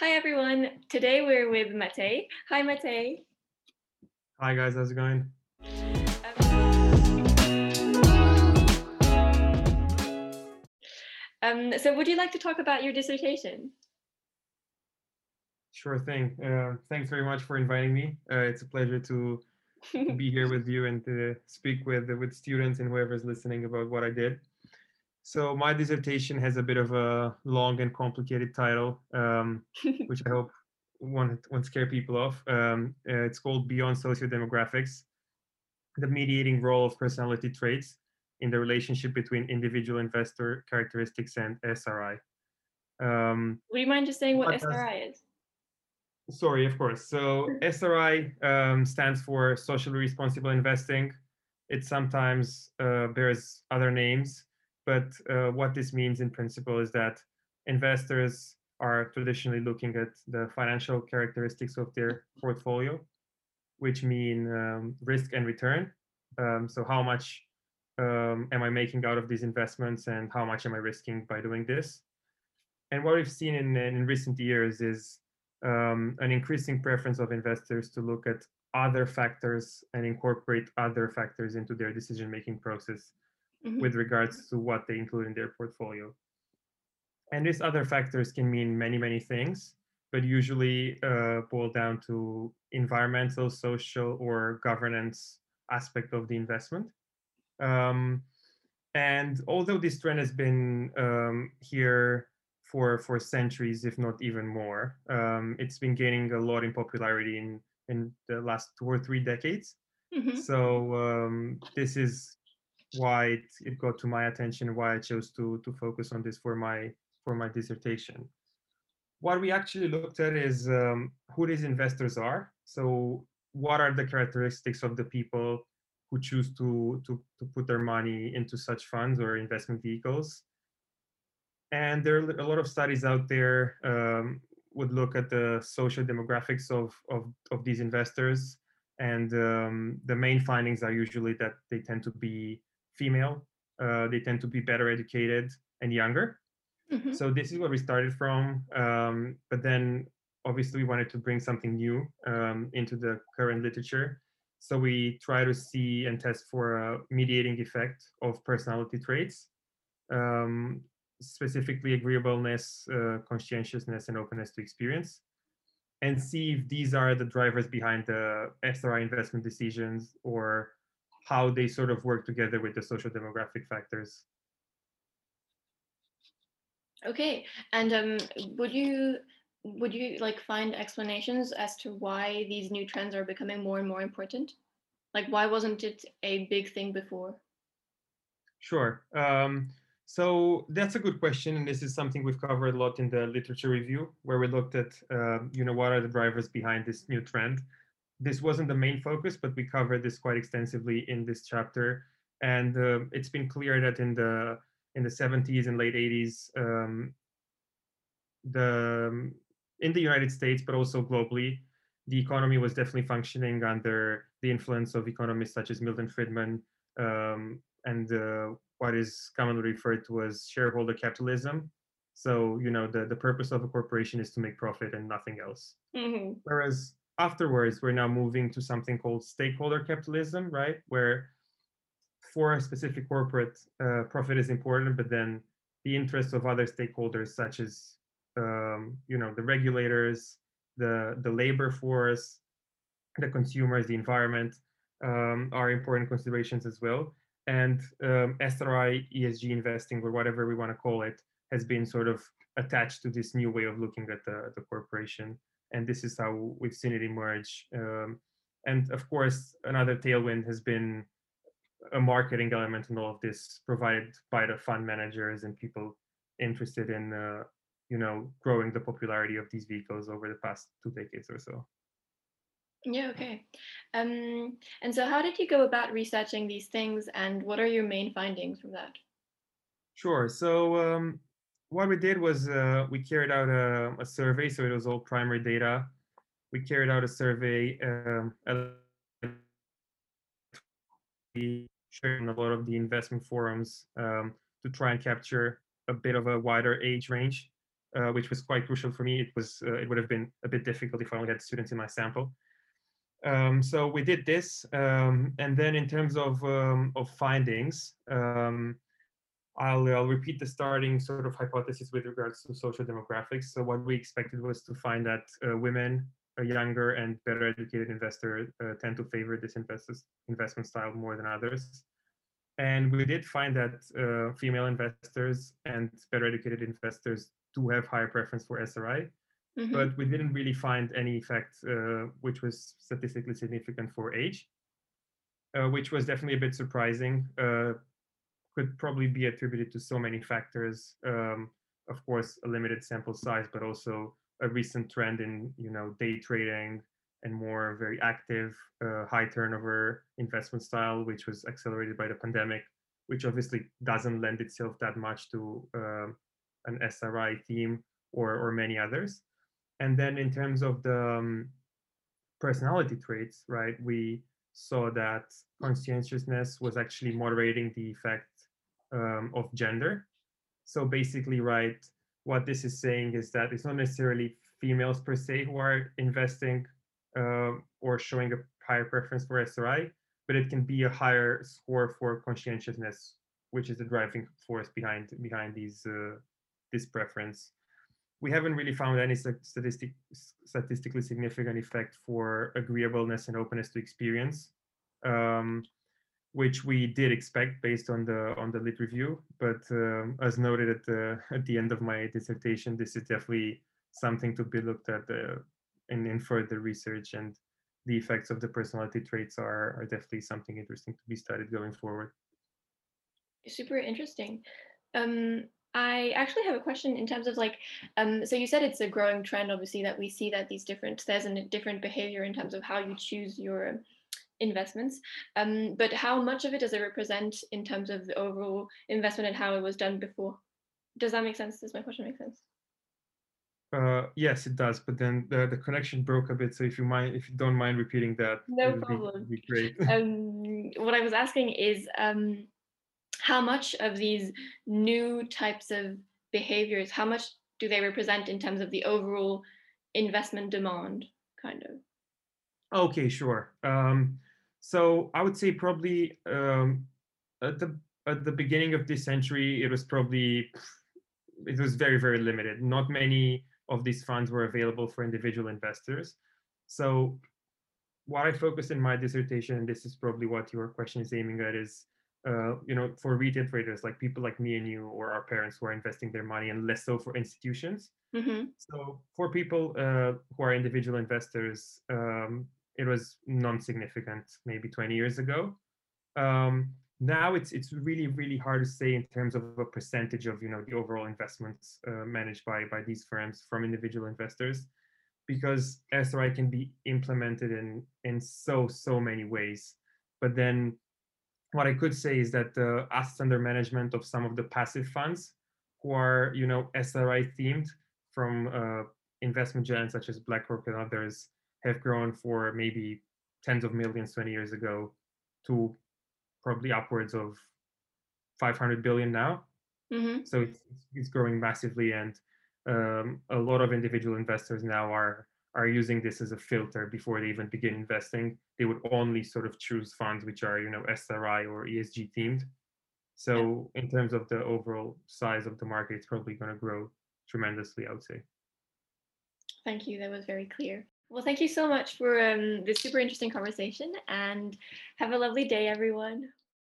Hi everyone. Today we're with Matei. Hi Matei. Hi guys, how's it going? Um, so would you like to talk about your dissertation? Sure thing. Uh, thanks very much for inviting me. Uh, it's a pleasure to, to be here with you and to speak with with students and whoever's listening about what I did. So my dissertation has a bit of a long and complicated title, um, which I hope won't, won't scare people off. Um, uh, it's called Beyond Sociodemographics, the mediating role of personality traits in the relationship between individual investor characteristics and SRI. Um, Would you mind just saying what, SRI is? Sorry, of course. So SRI um, stands for Socially Responsible Investing. It sometimes uh, bears other names. But uh, what this means in principle is that investors are traditionally looking at the financial characteristics of their portfolio, which mean um, risk and return. Um, so how much um, am I making out of these investments and how much am I risking by doing this? And what we've seen in, in recent years is um, an increasing preference of investors to look at other factors and incorporate other factors into their decision-making process mm-hmm. with regards to what they include in their portfolio. And these other factors can mean many, many things, but usually uh, boil down to environmental, social, or governance aspect of the investment. Um, and although this trend has been um, here for for centuries, if not even more, um, it's been gaining a lot in popularity in in the last two or three decades. Mm-hmm. So um, this is why it, it got to my attention, why I chose to to focus on this for my for my dissertation. What we actually looked at is um, who these investors are. So what are the characteristics of the people who choose to, to, to put their money into such funds or investment vehicles? And there are a lot of studies out there um, would look at the social demographics of, of, of these investors. And um, the main findings are usually that they tend to be female, uh, they tend to be better educated and younger. Mm-hmm. So this is where we started from. Um, but then obviously we wanted to bring something new um, into the current literature. So we try to see and test for a mediating effect of personality traits, um, specifically agreeableness, uh, conscientiousness, and openness to experience, and see if these are the drivers behind the SRI investment decisions or how they sort of work together with the social demographic factors. Okay, and um, would you would you like find explanations as to why these new trends are becoming more and more important? Like, why wasn't it a big thing before? Sure. Um, so that's a good question, and this is something we've covered a lot in the literature review, where we looked at, uh, you know, what are the drivers behind this new trend this wasn't the main focus, but we covered this quite extensively in this chapter. And uh, it's been clear that in the in the 70s and late 80s, um, the um, in the United States, but also globally, the economy was definitely functioning under the influence of economists such as Milton Friedman um, and uh, what is commonly referred to as shareholder capitalism. So, you know, the, the purpose of a corporation is to make profit and nothing else. Mm-hmm. Whereas afterwards, we're now moving to something called stakeholder capitalism, right? Where for a specific corporate, uh, profit is important, but then the interests of other stakeholders, such as um, you know the regulators, the the labor force, the consumers, the environment, um, are important considerations as well. And um, SRI ESG investing, or whatever we want to call it, has been sort of attached to this new way of looking at the, the corporation and this is how we've seen it emerge. Um, and of course, another tailwind has been a marketing element in all of this, provided by the fund managers and people interested in, uh, you know, growing the popularity of these vehicles over the past two decades or so. Yeah, okay. Um, and so, how did you go about researching these things, and what are your main findings from that? Sure. So, um, what we did was uh, we carried out a, a, survey, so it was all primary data. We carried out a survey, um, sharing a lot of the investment forums um, to try and capture a bit of a wider age range uh, which was quite crucial for me. It was uh, it would have been a bit difficult if I only had students in my sample. Um, so we did this, um, and then in terms of um, of findings, um, I'll, I'll repeat the starting sort of hypothesis with regards to social demographics. So what we expected was to find that uh, women, a younger and better educated investor, uh, tend to favor this investment style more than others. And we did find that uh, female investors and better educated investors do have higher preference for SRI, Mhm. but we didn't really find any effect uh, which was statistically significant for age, uh, which was definitely a bit surprising. Uh, could probably be attributed to so many factors. Um, of course, a limited sample size, but also a recent trend in you know day trading and more very active, uh, high turnover investment style, which was accelerated by the pandemic, which obviously doesn't lend itself that much to um an SRI theme or or many others. And then in terms of the um, personality traits, right, we saw that conscientiousness was actually moderating the effect um, of gender. So basically, right, what this is saying is that it's not necessarily females per se who are investing um, or showing a higher preference for SRI, but it can be a higher score for conscientiousness, which is the driving force behind behind these uh, this preference. We haven't really found any statistic statistically significant effect for agreeableness and openness to experience. Um, which we did expect based on the on the lit review. But um, as noted at the at the end of my dissertation, this is definitely something to be looked at uh, in, in further research, and the effects of the personality traits are are definitely something interesting to be studied going forward. super interesting. Um, I actually have a question in terms of like, um, so you said it's a growing trend, obviously, that we see that these different there's a different behavior in terms of how you choose your investments. Um, but how much of it does it represent in terms of the overall investment and how it was done before? Does that make sense? Does my question make sense? Uh, yes, it does, but then the, the connection broke a bit. So if you mind, if you don't mind repeating that, No be, problem. would be great. um, what I was asking is um, how much of these new types of behaviors, how much do they represent in terms of the overall investment demand, kind of? Okay, sure. Um, so I would say probably um, at the at the beginning of this century, it was probably it was very very limited. Not many of these funds were available for individual investors. So what I focused in my dissertation, and this is probably what your question is aiming at, is uh, you know for retail traders like people like me and you or our parents who are investing their money, and less so for institutions. hmm So for people uh, who are individual investors, um, it was non-significant maybe 20 years ago. Um, now it's it's really really hard to say in terms of a percentage of you know the overall investments uh, managed by by these firms from individual investors, because SRI can be implemented in in so so many ways. But then what I could say is that the assets under management of some of the passive funds who are you know SRI themed from uh, investment giants such as BlackRock and others have grown for maybe tens of millions 20 years ago to probably upwards of 500 billion now. hmm So it's, it's growing massively, and um, a lot of individual investors now are are using this as a filter before they even begin investing. They would only sort of choose funds which are you know SRI or ESG themed. So in terms of the overall size of the market, it's probably going to grow tremendously. I would say. Thank you. That was very clear. Well, thank you so much for um, this super interesting conversation and have a lovely day, everyone.